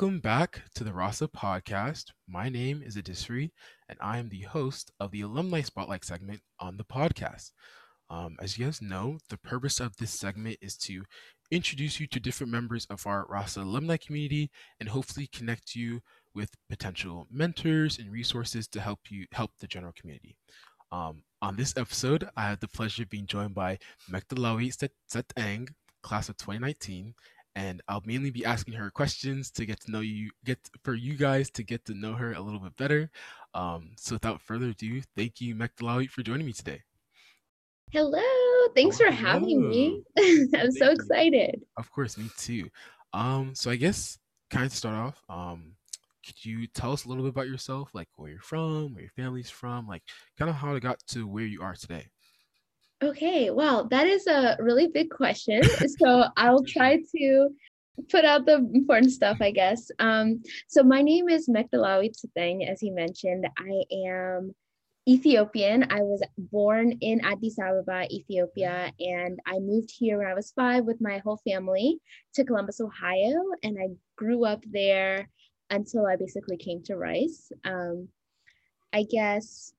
Welcome back to the Rasa podcast. My name is Edesiri, and I am the host of the Alumni Spotlight segment on the podcast. Um, as you guys know, the purpose of this segment is to introduce you to different members of our Rasa alumni community and hopefully connect you with potential mentors and resources to help you help the general community. Um, on this episode, I have the pleasure of being joined by Mekedlawit Setegne, class of 2019, and I'll mainly be asking her questions to get to know you, get for you guys to get to know her a little bit better. Um, so without further ado, thank you, Mekedlawit, for joining me today. Hello, thanks oh, for hello. having me. I'm thank so excited. You. Of course, me too. Um, so I guess kind of start off. Um, could you tell us a little bit about yourself, like where you're from, where your family's from, like kind of how it got to where you are today? Okay, well, that is a really big question. so I'll try to put out the important stuff, I guess. Um, so my name is Mekedlawit Setegne, as he mentioned. I am Ethiopian. I was born in Addis Ababa, Ethiopia, and I moved here when I was five with my whole family to Columbus, Ohio, and I grew up there until I basically came to Rice. Um, I guess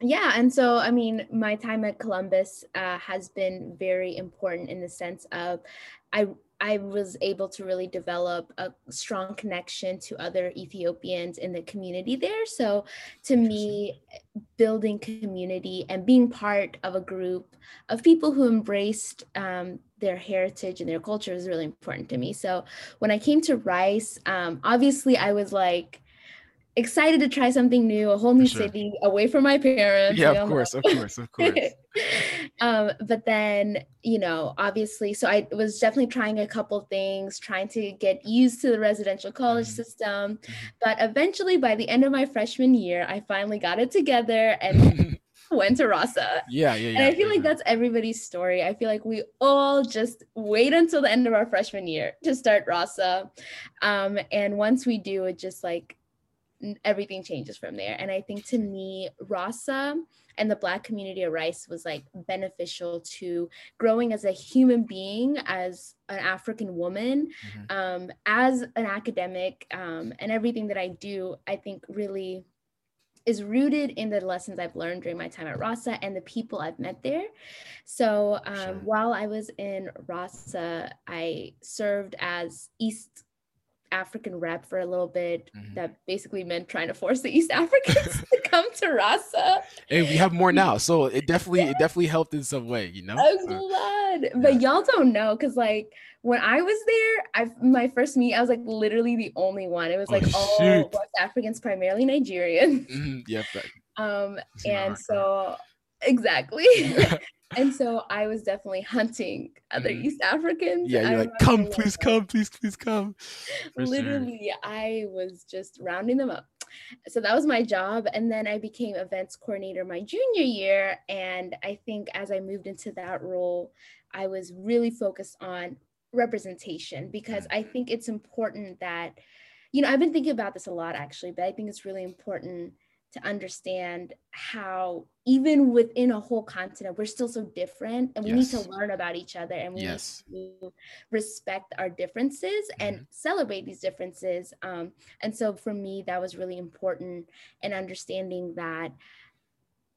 yeah and so i mean my time at columbus uh, has been very important in the sense of i i was able to really develop a strong connection to other ethiopians in the community there. So to me building community and being part of a group of people who embraced um, their heritage and their culture is really important to me. So when i came to rice um, obviously i was like excited to try something new, a whole new sure. city, away from my parents. Yeah, of course, of course, of course. um, but then, you know, obviously, so I was definitely trying a couple things, trying to get used to the residential college mm-hmm. system. Mm-hmm. But eventually, by the end of my freshman year, I finally got it together and went to Rasa. Yeah, yeah, yeah. And I feel like that's everybody's story. I feel like we all just wait until the end of our freshman year to start Rasa. Um, and once we do, it just like everything changes from there. And I think to me, Rasa and the Black community of Rice was like beneficial to growing as a human being, as an African woman, mm-hmm. um, as an academic, um, and everything that I do, I think really is rooted in the lessons I've learned during my time at Rasa and the people I've met there. So um, sure. while I was in Rasa, I served as East African rep for a little bit mm-hmm. that basically meant trying to force the East Africans to come to Rasa. And we have more now. So it definitely yeah. it definitely helped in some way, you know? I'm glad. But y'all don't know because like when I was there, I my first meet, I was like literally the only one. It was like oh, all West Africans, primarily Nigerian. Mm-hmm. Yep. um and so exactly. and so I was definitely hunting other mm. East Africans. Yeah, you're like, come, please come, please, please come. For Literally, sure. I was just rounding them up. So that was my job. And then I became events coordinator my junior year. And I think as I moved into that role, I was really focused on representation because mm. I think it's important that, you know, I've been thinking about this a lot actually, but I think it's really important to understand how even within a whole continent we're still so different and we yes. need to learn about each other and we yes. need to respect our differences mm-hmm. and celebrate these differences um, and so for me that was really important in understanding that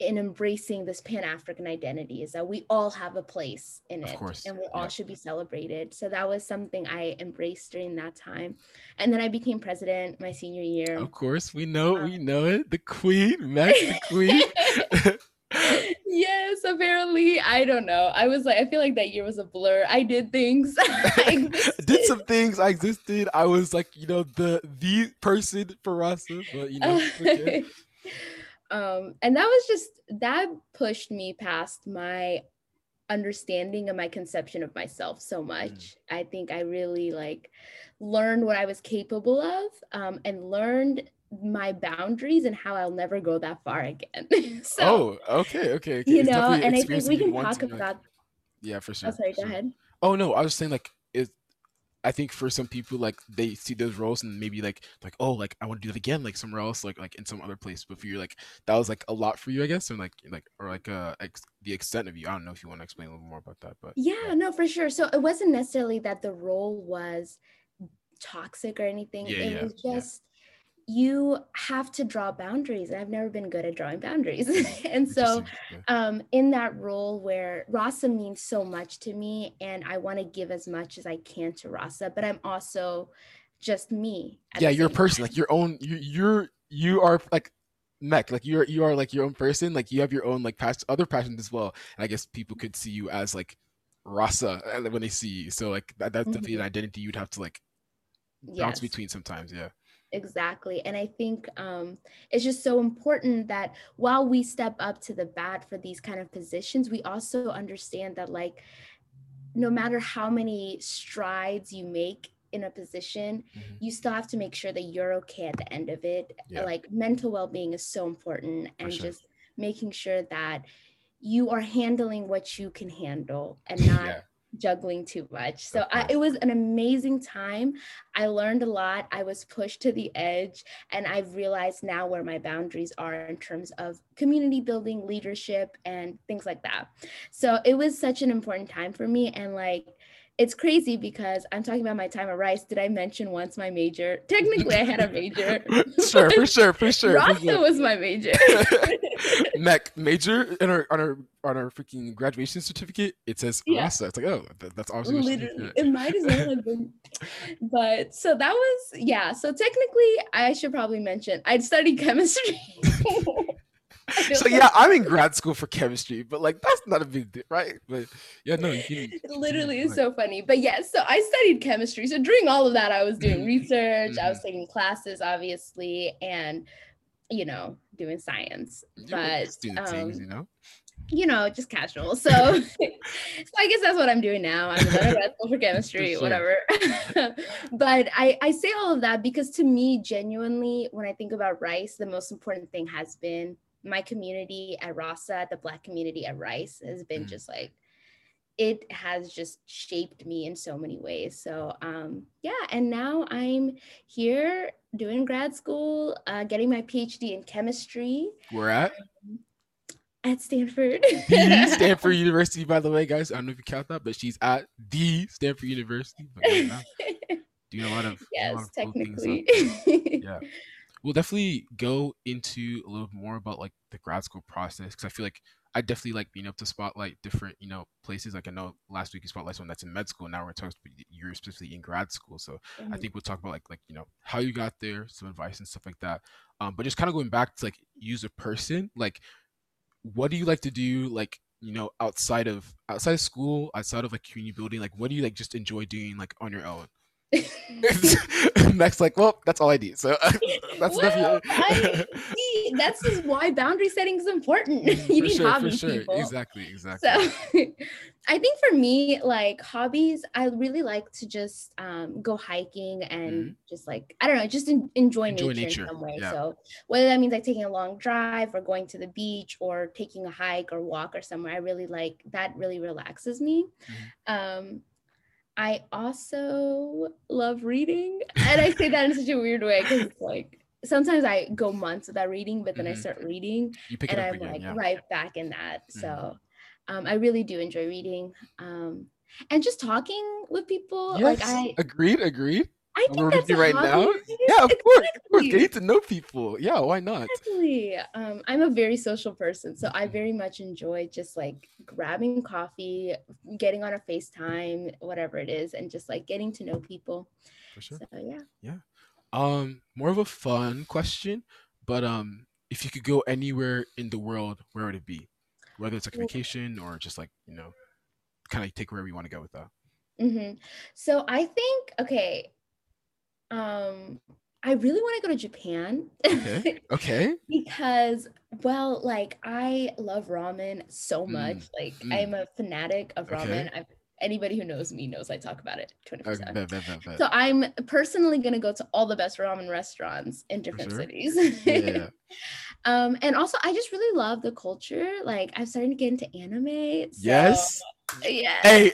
in embracing this pan-african identity is that we all have a place in it and we all should be celebrated. So that was something i embraced during that time. And then i became president my senior year. Of course we know um, we know it. The queen Max the queen. Yes apparently. I don't know. I was like i feel like that year was a blur. I did things. I did some things. I existed. I was like you know the the person for us but you know um, and that was just that pushed me past my understanding of my conception of myself so much. Mm. I think I really like learned what I was capable of um, and learned my boundaries and how I'll never go that far again. so, oh, okay, okay, okay. You know, and I think we can talk about. Like, yeah, for sure. Oh, sorry, go sure. ahead. Oh no, I was saying like I think for some people, like they see those roles and maybe like like oh like I want to do it again like somewhere else like like in some other place. But for you, like that was like a lot for you, I guess, and like like or like uh ex- the extent of you. I don't know if you want to explain a little more about that, but yeah, yeah, no, for sure. So it wasn't necessarily that the role was toxic or anything. Yeah, it yeah, was just you have to draw boundaries and i've never been good at drawing boundaries and so um, in that role where rasa means so much to me and i want to give as much as i can to rasa but i'm also just me yeah, you're a person, time. like your own. You, you're you are like mech, like you're you are like your own person. Like you have your own like past other passions as well. And I guess people could see you as like Rasa uh, when they see you. So like that, that's definitely an identity you'd have to like bounce yes between sometimes. Yeah. Exactly and i think um, it's just so important that while we step up to the bat for these kind of positions we also understand that like no matter how many strides you make in a position Mhm. you still have to make sure that you're okay at the end of it Yeah. like mental well-being is so important and sure. just making sure that you are handling what you can handle and not Yeah. Juggling too much. So I, it was an amazing time. I learned a lot. I was pushed to the edge, and I've realized now where my boundaries are in terms of community building, leadership, and things like that. So it was such an important time for me. And like, it's crazy because I'm talking about my time at Rice. Did I mention once my major? Technically, I had a major. sure, for sure, for sure. sure. was my major. Mech major in our on our on our freaking graduation certificate. It says Yeah. Rasa. It's like oh, that, that's obviously what she did. Literally, it might as well have been. But so that was yeah. So technically, I should probably mention I'd studied chemistry. So yeah, I'm in grad school for chemistry, but like that's not a big deal, right? But yeah, no, you can. It literally is like- so funny. But yes, so I studied chemistry. So during all of that, I was doing research, I was Mhm. taking classes, obviously, and you know, doing science. Yeah, But just doing things, um, you know. you know, just casual. So, so I guess that's what I'm doing now. I'm in grad school for chemistry, sure. whatever. but I, I say all of that because to me, genuinely, when I think about Rice, the most important thing has been my community at Rasa, the Black community at Rice, has been Mhm. just like it has just shaped me in so many ways. So um, yeah, and now I'm here doing grad school, uh, getting my PhD in chemistry We're at at Stanford. Stanford University, by the way, guys. I don't know if you count that, but she's at the Stanford University. But yeah, no, doing a lot of yes, lot of cool technically. yeah we'll definitely go into a little more about like the grad school process because i feel like i definitely like being able to spotlight different you know places. Like i know last week you spotlight someone that's in med school. Now we're talking about you're specifically in grad school. So i Mhm. think we'll talk about like like you know how you got there some advice and stuff like that. Um but just kind of going back to like you as a person like what do you like to do like you know outside of outside of school outside of like community building? Like what do you like just enjoy doing like on your own Next, like, well, that's all I need. So that's Well, definitely I- See, that's just why boundary setting is important. you for need sure, for sure. people. Exactly, exactly. So I think for me, like hobbies, I really like to just um, go hiking and just like, I don't know, just en- enjoy, Mm-hmm. Enjoy nature, nature, in some way. yeah. So whether that means like taking a long drive or going to the beach or taking a hike or walk or somewhere, I really like that really relaxes me. Mm-hmm. Um, I also love reading. And I say that in such a weird way because like sometimes I go months without reading, but then I Mhm. start reading and I'm again, like yeah. right back in that. Mhm. So um, I really do enjoy reading. Um, and just talking with people. Yes, Like I agreed, agreed. I think that's a right hobby, now. Yeah, of course, of course. To know people. Yeah, why not? Exactly. Um, I'm a very social person, so I very much enjoy just like grabbing coffee, getting on a FaceTime, whatever it is, and just like getting to know people. For sure. So yeah. Yeah. Um, more of a fun question, but um, if you could go anywhere in the world, where would it be? Whether it's like a vacation or just like you know, kind of take wherever you want to go with that. hmm So I think okay. Um, I really want to go to Japan. Okay. Okay. because well like i love ramen so much Mm, like mm. i'm a fanatic of Okay. ramen I've, anybody who knows me knows i talk about it 24 Uh, 7 bet, bet, bet, bet. so i'm personally going to go to all the best ramen restaurants in different sure. cities yeah. um and also i just really love the culture like i'm starting to get into anime so, Yes. yeah Hey,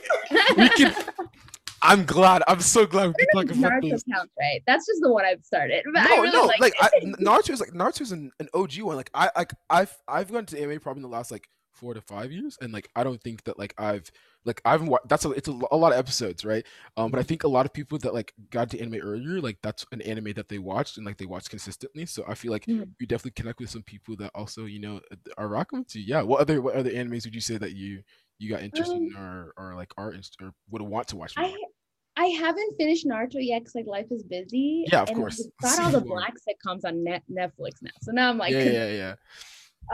we can. I'm glad. I'm so glad we can talk about Naruto this. counts, right? That's just the one I've started. But I No, really no, like, like I, it. Naruto is like Naruto's an, an OG one. Like I, like I've I've gone to anime probably in the last like four to five years, and like I don't think that like I've like I've wa- that's a, it's a, a lot of episodes, right? Um, but I think a lot of people that like got to anime earlier, like that's an anime that they watched and like they watched consistently. So I feel like Mhm. you definitely connect with some people that also you know are rocking with you. Yeah. What other what other animes would you say that you you got interested Um, in or or like are inst- or would want to watch I more? I haven't finished Naruto yet because like life is busy. Yeah, of and course. Got all the black sitcoms on net Netflix now. So now I'm like, yeah, yeah, yeah.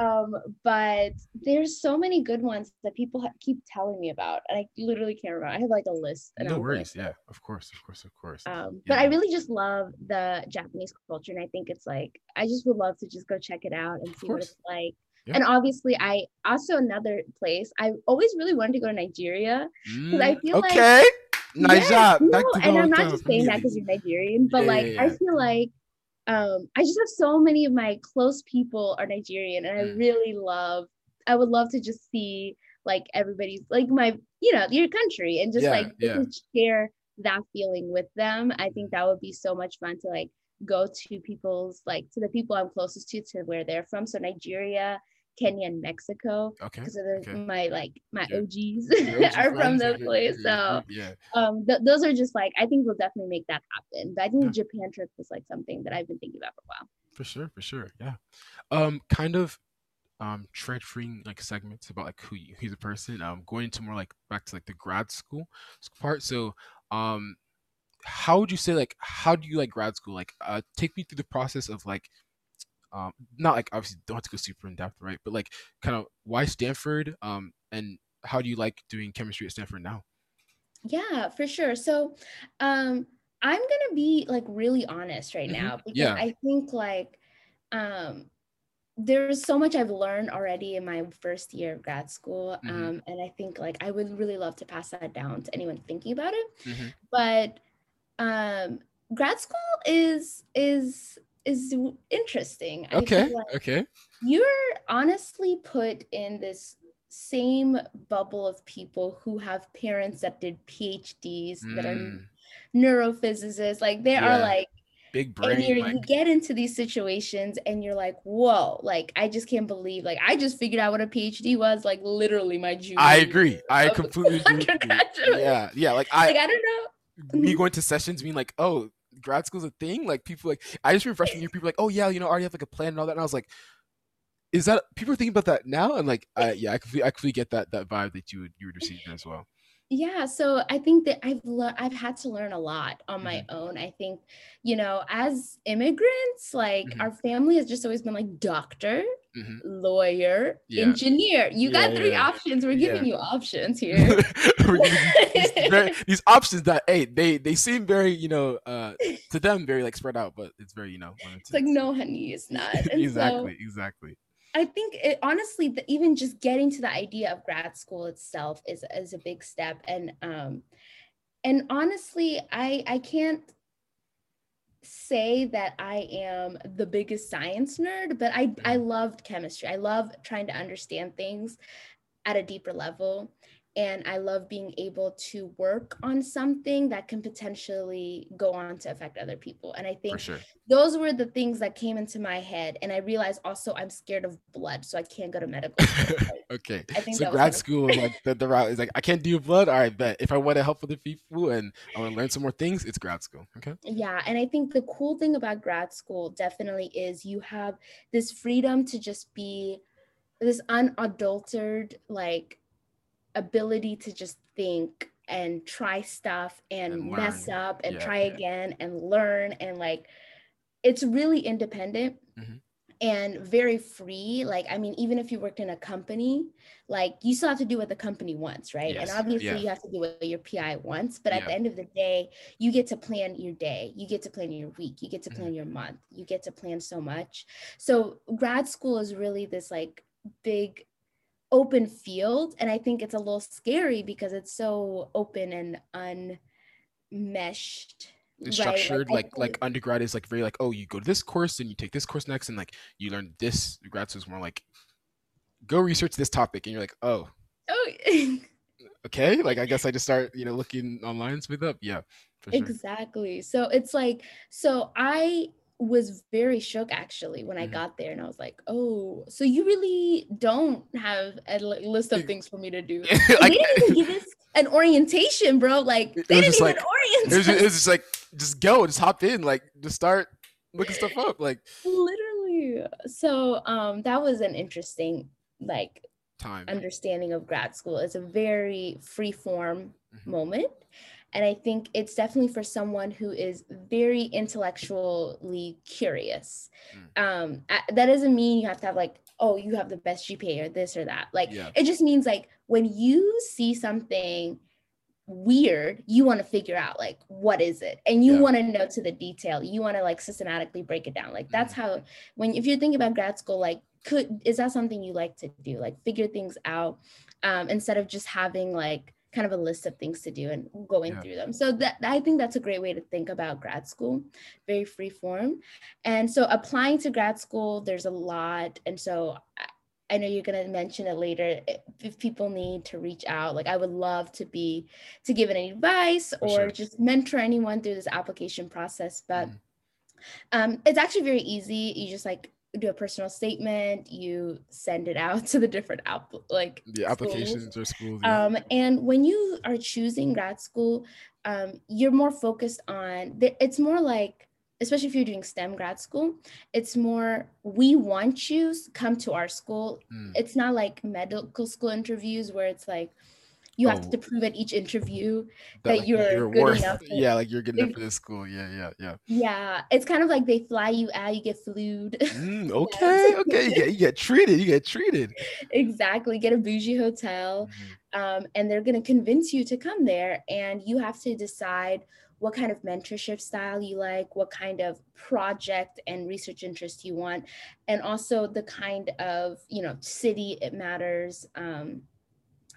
um, but there's so many good ones that people ha- keep telling me about, and I literally can't remember. I have like a list. And No go worries. into Yeah, of course, of course, of course. Um, but I really just love the Japanese culture, and I think it's like I just would love to just go check it out and see what it's like. Yeah. And obviously, I also another place I always really wanted to go to Nigeria. I Mm, feel like- okay. Nice Yes, job. no, and I'm not just saying that because you're Nigerian, but Yeah, like yeah, I feel like um I just have so many of my close people are Nigerian, and I Mm. really love. I would love to just see like everybody's like my you know your country and just like share that feeling with them. I think that would be so much fun to like go to people's like to the people I'm closest to to where they're from. So Nigeria, Kenya, and Mexico Okay. because okay. my like my Yeah. OGs OG are from those places. So yeah. um th- those are just like I think we'll definitely make that happen. But I think Yeah. the Japan trip is like something that I've been thinking about for a while. For sure, for sure. Yeah. Um, kind of um transferring like segments about like who you, who's a person. Um, going into more like back to like the grad school part. So, um, how would you say like how do you like grad school? Like, uh, take me through the process of like, um, not like obviously don't have to go super in depth, right? But like, kind of why Stanford? Um, and how do you like doing chemistry at Stanford now? Yeah, for sure. So um I'm gonna be like really honest right Mhm. now because Yeah. I think like um there's so much I've learned already in my first year of grad school. Mhm. Um, and I think like I would really love to pass that down to anyone thinking about it. Mhm. But um grad school is is is interesting. I Okay. like Okay. you're honestly put in this same bubble of people who have parents that did PhDs that are Mm, neurophysicists. Like they are like, big brain. you're, you get into these situations and you're like, whoa, like I just can't believe, like I just figured out what a PhD was, like literally my junior. I agree. I completely agree. with you. undergraduate. Yeah. Yeah. Like I. Like I don't know. me going to sessions being like, oh, grad school's a thing. Like people like I just remember freshman year, people like, oh yeah, you know, I already have like a plan and all that. And I was like, is that people are thinking about that now? And like, I, yeah, I completely, I completely get that that vibe that you would you would receive as well. Yeah, so I think that I've learned I've had to learn a lot on my Mm-hmm. own. I think, you know, as immigrants, like Mhm. our family has just always been like doctor, Mhm. lawyer, Yeah. engineer. You got three yeah, options. We're yeah. giving you options here. We're giving you these, very, these options that hey, they they seem very you know uh to them very like spread out, but it's very you know. It's like no, honey, it's not. Exactly, so exactly. I think it, honestly, the, even just getting to the idea of grad school itself is is a big step, and um, and honestly, I I can't say that I am the biggest science nerd, but I I mm. loved chemistry. I love trying to understand things at a deeper level. And I love being able to work on something that can potentially go on to affect other people. And I think sure. those were the things that came into my head and i realized also i'm scared of blood so i can't go to medical school. okay. I think So grad school, like the, the route is like I can't do blood. All right, bet if I want to help other people and I want to learn some more things, it's grad school. Okay. yeah and i think the cool thing about grad school definitely is you have this freedom to just be this unadulterated like ability to just think and try stuff and, And mess up and Yeah, try yeah. again and learn and like it's really independent Mhm. and very free. Like i mean even if you worked in a company like you still have to do what the company wants right? Yes, and obviously yeah. you have to do what your pi wants but at the end of the day you get to plan your day. You get to plan your week. You get to plan your month. You get to plan so much. So grad school is really this like big open field and i think it's a little scary because it's so open and unmeshed right? structured I like like undergrad is like very like oh you go to this course and you take this course next and like you learn this. Grad school is more like go research this topic and you're like oh oh okay like I guess I just start you know looking online speed up yeah for sure. Exactly. So it's like, so I was very shook actually when I Mhm. got there and I was like, oh, so you really don't have a list of things for me to do. They didn't even give us an orientation, bro. Like they didn't even like- orient it was, us. just, it was just like just go, just hop in, like just start looking stuff up. Like literally. So um that was an interesting like time. understanding of grad school. It's a very free form Mhm. moment. And I think it's definitely for someone who is very intellectually curious. Mm. Um, that doesn't mean you have to have like, oh, you have the best GPA or this or that. Like, Yeah. it just means like when you see something weird, you want to figure out like what is it, and you Yeah. want to know to the detail. You want to like systematically break it down. Like that's Mhm. how when if you're thinking about grad school, like could is that something you like to do? Like figure things out um, instead of just having like kind of a list of things to do and going Yeah. through them. So that I think that's a great way to think about grad school, very free form. And so applying to grad school, there's a lot. And so I- know you're going to mention it later. If, people need to reach out, like I would love to be to give any advice or sure. just mentor anyone through this application process. But Mhm. um, it's actually very easy. You just like do a personal statement, you send it out to the different app like The schools. applications or schools. yeah. Um, and when you are choosing grad school, um, you're more focused on, th- it's more like, especially if you're doing STEM grad school, it's more, we want you, come to our school. Mm. It's not like medical school interviews where it's like, you have Oh. to prove at each interview. that like, you're good enough to- Yeah, like you're good enough for this school. Yeah, yeah, yeah. Yeah, it's kind of like they fly you out, you get flued. Mm, okay, okay. You get, you get treated. You get treated. exactly, get a bougie hotel. Mhm. um, and they're going to convince you to come there and you have to decide what kind of mentorship style you like what kind of project and research interest you want and also the kind of you know city it matters um,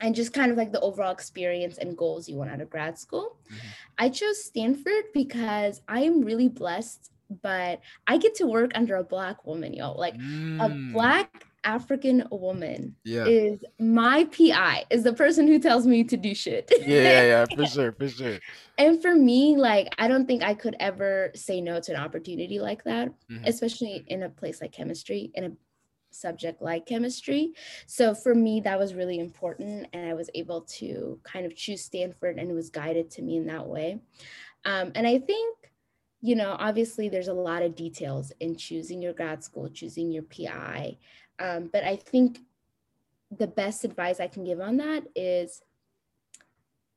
and just kind of like the overall experience and goals you want out of grad school Mhm. i chose stanford because i am really blessed but i get to work under a black woman yo like a Mm, black african woman Yeah. is my PI is the person who tells me to do shit. Yeah, yeah, yeah, for sure, for sure. and for me, like I don't think I could ever say no to an opportunity like that, Mhm. especially in a place like chemistry, in a subject like chemistry. So for me, that was really important, and I was able to kind of choose Stanford, and it was guided to me in that way. Um, and I think, you know, obviously there's a lot of details in choosing your grad school, choosing your PI, um, but I think the best advice I can give on that is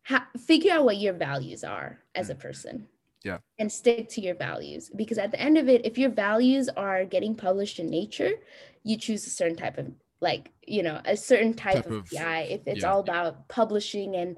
ha- figure out what your values are as a person. Yeah. And stick to your values because at the end of it, if your values are getting published in Nature, you choose a certain type of like you know a certain type, Type of, of- PI. If it's yeah. all about publishing and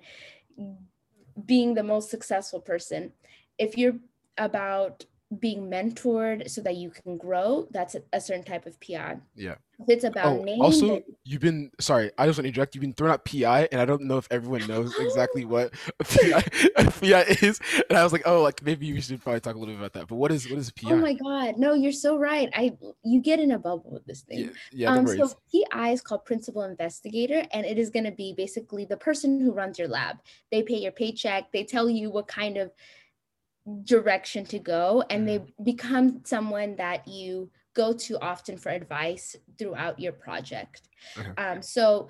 being the most successful person, if you're about being mentored so that you can grow, that's a, a certain type of PI. Yeah. If it's about Oh, name, also, then- you've been sorry. I just want to interject. You've been throwing out PI, and I don't know if everyone knows exactly what PI, PI is. And I was like, oh, like maybe we should probably talk a little bit about that. But what is what is PI? Oh my god, no, you're so right. I you get in a bubble with this thing. yeah, yeah, um, so PI is called principal investigator, and it is going to be basically the person who runs your lab. They pay your paycheck. They tell you what kind of direction to go, and they become someone that you go to often for advice throughout your project. Okay. Um, so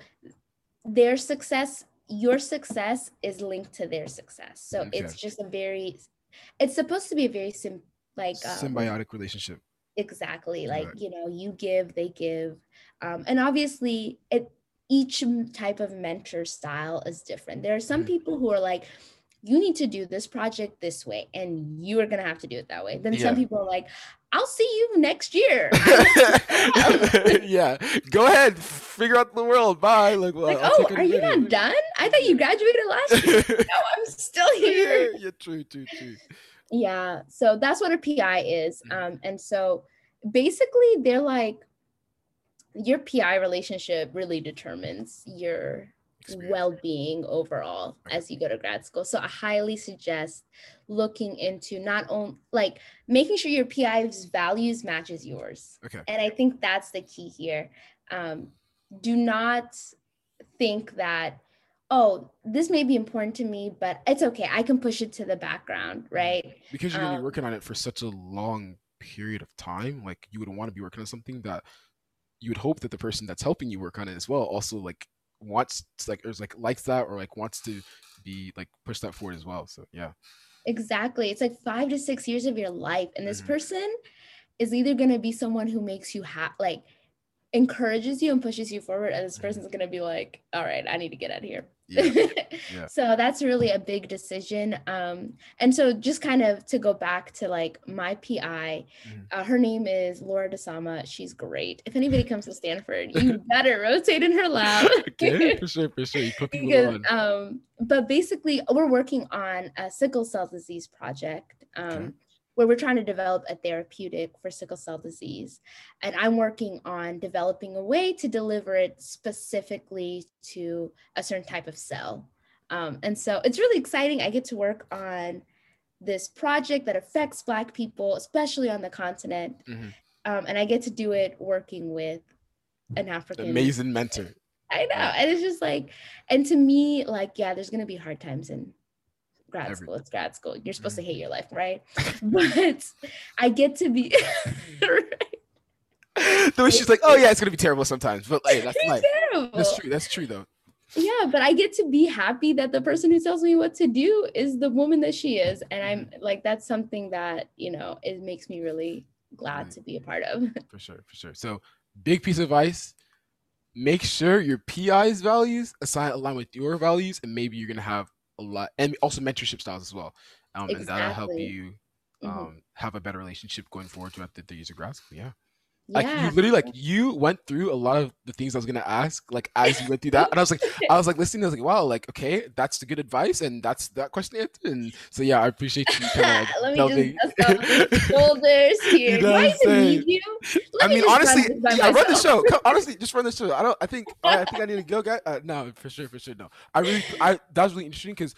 their success, your success, is linked to their success. So it's just a very, it's supposed to be a very sim like um, Symbiotic relationship. exactly like Right. you know you give they give um, and obviously it each type of mentor style is different there are some Mhm. people who are like you need to do this project this way and you are going to have to do it that way then Yeah. some people are like i'll see you next year yeah, go ahead, figure out the world. Bye. Like, well, like oh are you not done i thought you graduated last year no i'm still here yeah, yeah, true, true, true. Yeah. So that's what a PI is. Mhm. Um, and so basically, they're like your PI relationship really determines your Experience. well-being overall Okay. as you go to grad school. So I highly suggest looking into not only like making sure your PI's values matches yours. Okay. And I think that's the key here. Um, do not think that oh this may be important to me but it's okay i can push it to the background right Because you're gonna be Um, working on it for such a long period of time, like you would want to be working on something that you would hope that the person that's helping you work on it as well also like wants to, like or is like likes that or like wants to be like push that forward as well. So yeah. Exactly. It's like five to six years of your life. And this Mhm. person is either going to be someone who makes you ha- like encourages you and pushes you forward, and this Mhm. person's going to be like, all right, I need to get out of here. Yeah. Yeah. So that's really a big decision. Um, and so just kind of to go back to like my PI, Mhm. uh, her name is Laura Dassama. She's great. If anybody comes to Stanford, you better rotate in her lab. okay, for sure, for sure. You put people because on. um but basically we're working on a sickle cell disease project um Okay. Where we're trying to develop a therapeutic for sickle cell disease and i'm working on developing a way to deliver it specifically to a certain type of cell um, and so it's really exciting i get to work on this project that affects black people especially on the continent Mhm. um, and i get to do it working with an african Amazing mentor. I know. And it's just like, and to me, like, yeah, there's gonna be hard times in grad Every- school. It's grad school. You're supposed to Mhm. hate your life, right? But I get to be the way she's like, oh yeah, it's gonna be terrible sometimes, but hey, that's life. terrible. That's true. That's true though. Yeah, but I get to be happy that the person who tells me what to do is the woman that she is. And I'm Mm-hmm. like, that's something that, you know, it makes me really glad Really- to be a part of. For sure, for sure. So big piece of advice. Make sure your PI's values assign align with your values, and maybe you're gonna have a lot, and also mentorship styles as well. Um, and that'll help Exactly. you Mhm. um have a better relationship going forward throughout the, the of grad school. Yeah. Like you literally like you went through a lot of the things I was gonna ask, like as you went through that. And I was like, I was like listening, I was like, wow, like okay, that's the good advice, and that's that question answered. And so yeah, I appreciate you kind of Let me just dust off my shoulders here. know Do I even need you? Let I me mean, run honestly, this yeah, run the show. Come, honestly, just run the show. I don't. I think. I, I think I need to go, guy. Uh, no, for sure, for sure. No, I really. I that was really interesting because,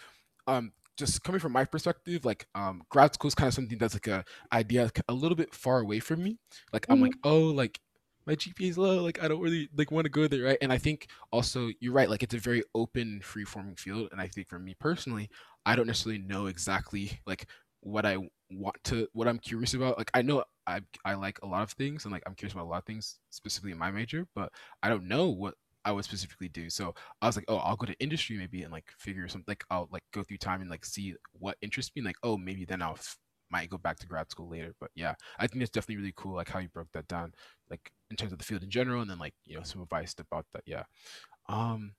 um, just coming from my perspective, like, um, grad school is kind of something that's like a idea a little bit far away from me. Like, I'm Mhm. like, oh, like my GPA is low. Like, I don't really like want to go there, right? And I think also you're right. Like, it's a very open, free forming field, and I think for me personally, I don't necessarily know exactly like what I want to, what I'm curious about. Like, I know I I like a lot of things and like I'm curious about a lot of things specifically in my major, but I don't know what I would specifically do. So I was like, oh, I'll go to industry maybe and like figure something like I'll like go through time and like see what interests me. And, like, oh, maybe then I'll f- might go back to grad school later. But yeah, I think it's definitely really cool like how you broke that down, like in terms of the field in general, and then like you know some advice about that. Yeah. Um.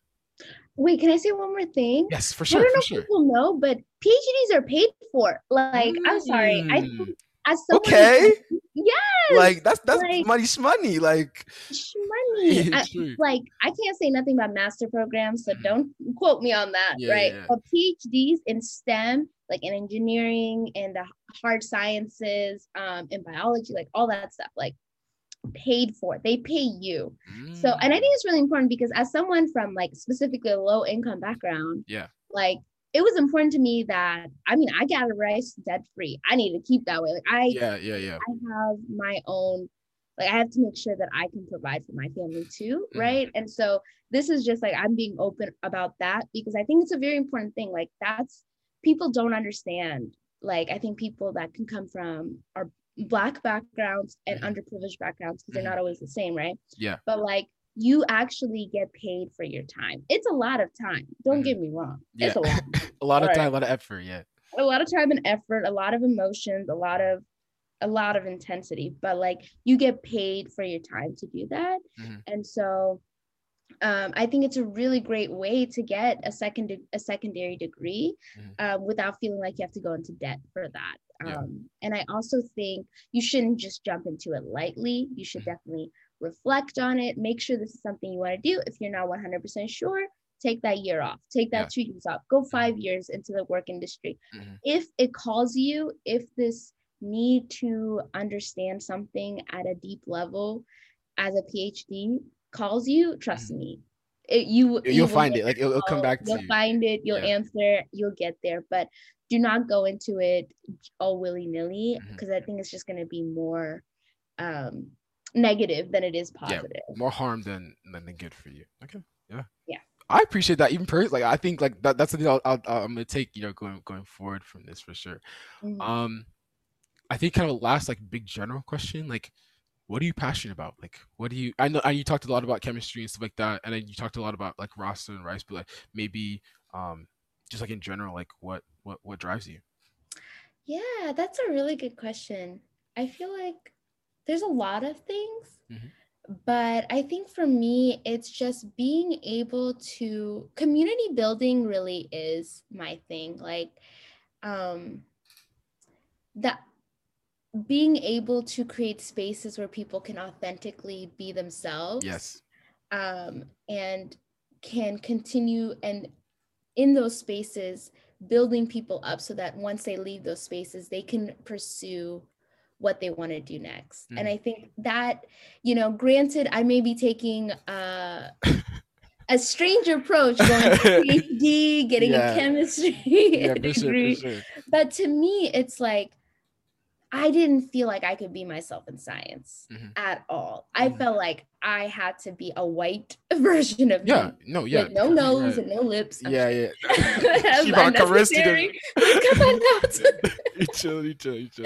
Wait, can I say one more thing? Yes, for sure. I sure, don't know for if sure. people know, but PhDs are paid for. Like, I'm sorry. I Mm, think as someone Okay. yes, Like that's that's like- money shmoney. Like money. I, like I can't say nothing about master programs, so Mhm. don't quote me on that, Yeah, right? yeah. But PhDs in STEM, like in engineering and the hard sciences, um, in biology, like all that stuff, like paid for. They pay you. So, and I Mm, think it's really important because as someone from like specifically a low income background, Yeah. like it was important to me that I mean I got a rice debt free. I need to keep that way. Like I yeah, yeah, yeah. I have my own like I have to make sure that I can provide for my family too, Mhm. right? And so this is just like I'm being open about that because I think it's a very important thing. Like that's people don't understand. Like I think people that can come from our black backgrounds and Mhm. underprivileged backgrounds because Mhm. they're not always the same, right? Yeah. But like you actually get paid for your time. It's a lot of time. Don't Mhm. get me wrong. Yeah. It's a lot. A lot of Right. time, a lot of effort. Yeah. a lot of time and effort, a lot of emotions, a lot of a lot of intensity, but like you get paid for your time to do that. Mhm. And so um, I think it's a really great way to get a second a secondary degree Mhm. um, without feeling like you have to go into debt for that. Yeah. Um, and I also think you shouldn't just jump into it lightly. You should Mhm. definitely reflect on it. Make sure this is something you want to do. If you're not 100% sure, take that year off. Take that two years off. Go five years into the work industry. Mhm. If it calls you, if this need to understand something at a deep level as a PhD calls you, trust me, it, you You- you You'll find it. Like it'll, it'll come back to you'll you. find it you'll Yeah. answer you'll get there but do not go into it all willy-nilly Mhm. because i think it's just going to be more um negative than it is positive Yeah, More harm than than good for you. Okay. Yeah. Yeah. I appreciate that. Even personally, like I think like that, that's something I'll, I'll, I'm gonna take. You know, going going forward from this for sure. Mhm. Um, I think kind of a last like big general question, like what are you passionate about? Like, what do you? I know, and you talked a lot about chemistry and stuff like that, and then you talked a lot about like Rasa and Rice, but like maybe, um, just like in general, like what what what drives you? Yeah, that's a really good question. I feel like there's a lot of things, mm-hmm. but I think for me, it's just being able to community building really is my thing. Like, um, that being able to create spaces where people can authentically be themselves. Yes. Um, and can continue and in those spaces building people up so that once they leave those spaces they can pursue what they want to do next mm. and i think that you know granted i may be taking uh a strange approach going to PhD, getting yeah. a chemistry yeah, degree. Sure, sure. But to me, it's like I didn't feel like I could be myself in science mm-hmm. at all. I mm-hmm. felt like I had to be a white version of yeah, me. no, yeah, no nose and no lips. I'm yeah, yeah. Siobhan Caresti. you chill, you chill, you chill.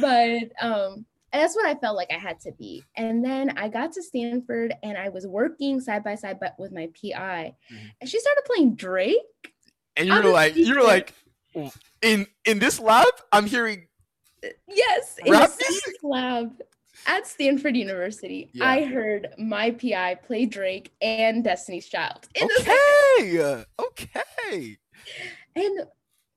But um, that's what I felt like I had to be. And then I got to Stanford and I was working side by side, but with my PI, mm-hmm. and she started playing Drake. And you were like, you were like, in in this lab, I'm hearing yes, in Rap lab at Stanford University, yeah. I heard my PI play Drake and Destiny's Child. okay, okay. And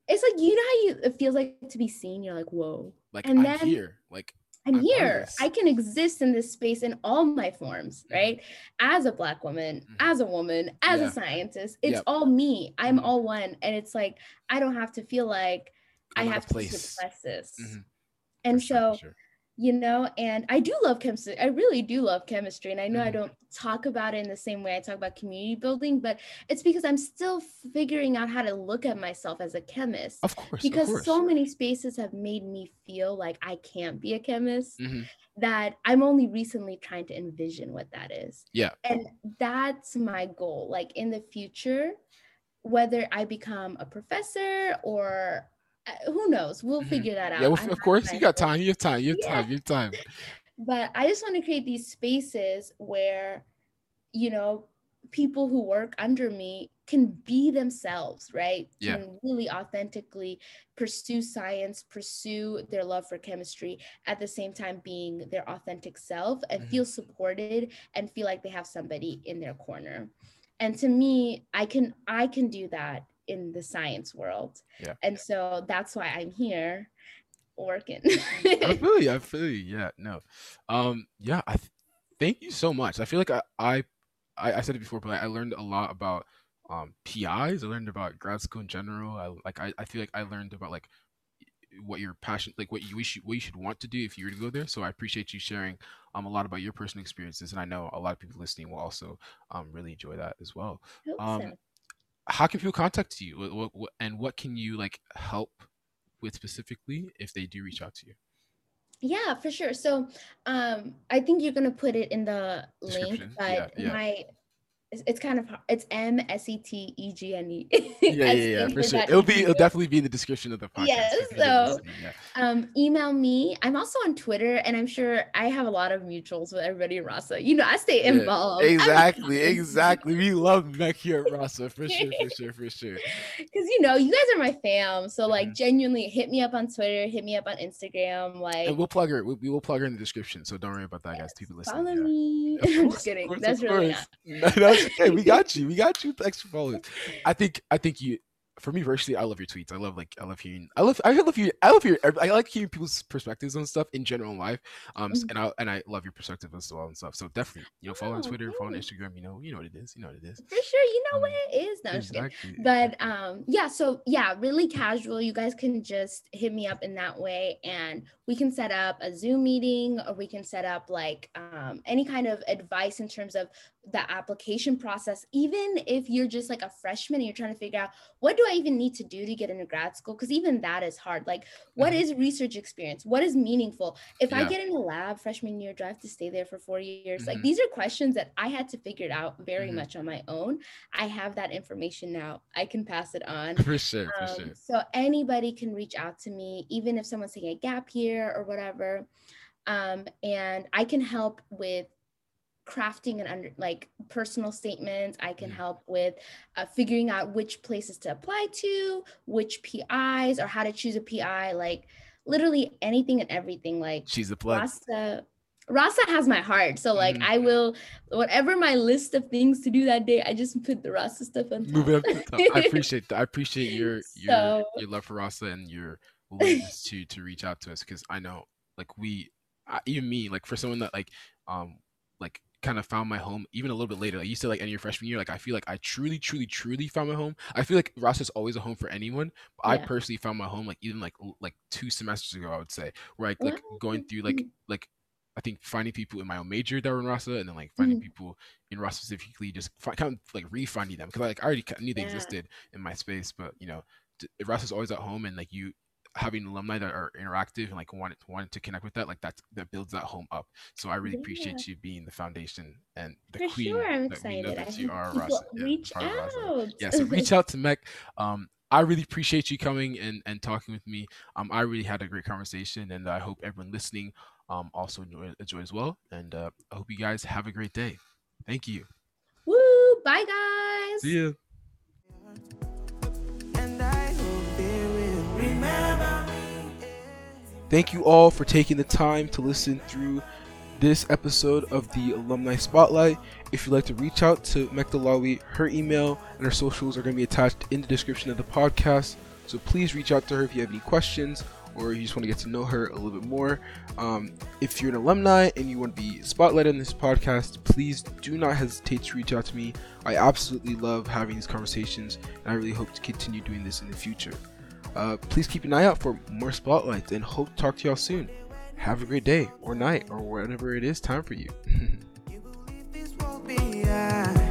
it's like you know how you it feels like to be seen. You're like, whoa. Like and I'm then, here. Like I'm, I'm here. I can exist in this space in all my forms, mm-hmm. right? As a black woman, mm-hmm. as a woman, as yeah. a scientist, it's yep. all me. I'm mm-hmm. all one, and it's like I don't have to feel like I have to suppress this. Mm-hmm and so sure. you know and i do love chemistry i really do love chemistry and i know mm-hmm. i don't talk about it in the same way i talk about community building but it's because i'm still figuring out how to look at myself as a chemist of course because of course. so many spaces have made me feel like i can't be a chemist mm-hmm. that i'm only recently trying to envision what that is yeah and that's my goal like in the future whether i become a professor or who knows? We'll mm-hmm. figure that out. Yeah, well, of course, you got time. You have time. You have yeah. time. You have time. But I just want to create these spaces where, you know, people who work under me can be themselves, right? Yeah. Can really authentically pursue science, pursue their love for chemistry, at the same time being their authentic self and mm-hmm. feel supported and feel like they have somebody in their corner. And to me, I can I can do that in the science world. Yeah. And so that's why I'm here working. I feel you. I feel you. Yeah. No. Um, yeah. I th- thank you so much. I feel like I, I, I said it before, but I learned a lot about um, PIs. I learned about grad school in general. I like. I, I feel like I learned about like what your passion, like what you wish, what you should want to do if you were to go there. So I appreciate you sharing um a lot about your personal experiences, and I know a lot of people listening will also um really enjoy that as well. Um, so how can people contact you? What, what, what, and what can you like help with specifically if they do reach out to you? Yeah for sure. So um i think you're gonna put it in the link but yeah, yeah. my it's, it's kind of it's M S E T E G N E. Yeah, yeah, yeah, for sure. It'll be it'll definitely be in the description of the podcast. Yes. So, yeah. um, email me. I'm also on Twitter, and I'm sure I have a lot of mutuals with everybody in Rasa. You know, I stay involved. Yeah, exactly, exactly. We love Mek here at Rasa for sure, for sure, for sure. Because you know, you guys are my fam. So like, mm-hmm. genuinely, hit me up on Twitter, hit me up on Instagram. Like, and we'll plug her. We, we will plug her in the description. So don't worry about that, yes, guys. People listening. Follow me. I'm just kidding. Course, That's really not. Okay. We got you. We got you. Thanks for following. I think I think you for me personally, I love your tweets. I love like I love hearing. I love I love you. I love your. I like hearing people's perspectives on stuff in general in life. Um, mm-hmm. and I and I love your perspective as well and stuff. So definitely, you know, follow oh, on Twitter, follow on Instagram. You know, you know what it is. You know what it is. For sure, you know um, what it is. No, exactly. But um, yeah. So yeah, really casual. You guys can just hit me up in that way, and we can set up a Zoom meeting, or we can set up like um any kind of advice in terms of the application process, even if you're just like a freshman and you're trying to figure out what do I even need to do to get into grad school? Because even that is hard. Like, what Mhm. is research experience? What is meaningful? If I get in a lab freshman year, do I have to stay there for four years? Like, Mhm. these are questions that I had to figure it out very Mhm. much on my own. I have that information now. I can pass it on. For sure, for Um, sure. so anybody can reach out to me, even if someone's taking a gap year or whatever. Um, and I can help with crafting and under like personal statements. I can help with uh, figuring out which places to apply to, which PIs, or how to choose a PI. Like literally anything and everything. Like She's a plug. Rasa, Rasa has my heart. So like Mhm. I will, whatever my list of things to do that day, I just put the Rasa stuff on top. Move it up to the top. I appreciate that. I appreciate your your So- your love for Rasa and your willingness to to reach out to us because I know like we I, even me like for someone that like um like kind of found my home even a little bit later like you said like in your freshman year like I feel like I truly truly truly found my home I feel like Rasa is always a home for anyone but I personally found my home like even like like two semesters ago I would say where I like going through like Mhm. like I think finding people in my own major that were in Rasa and then like finding Mhm. people in Rasa specifically just kind of like refinding them because like I already knew they Yeah. existed in my space but you know d- Rasa is always at home and like you having alumni that are interactive and like wanted wanted to connect with that like that that builds that home up so I really Yeah. appreciate you being the foundation and the For queen sure, I'm that we know excited. I that you are people Rasa yeah, reach part out. yeah so reach out to Mech um I really appreciate you coming and and talking with me um I really had a great conversation and I hope everyone listening um also enjoy, enjoy as well and uh, I hope you guys have a great day thank you Woo! Bye, guys. see ya Thank you all for taking the time to listen through this episode of the Alumni Spotlight. If you'd like to reach out to Mekedlawit, her email and her socials are going to be attached in the description of the podcast. So please reach out to her if you have any questions or you just want to get to know her a little bit more. Um, if you're an alumni and you want to be spotlighted in this podcast, please do not hesitate to reach out to me. I absolutely love having these conversations and I really hope to continue doing this in the future. Uh, please keep an eye out for more spotlights and hope to talk to y'all soon. Have a great day or night or whatever it is time for you.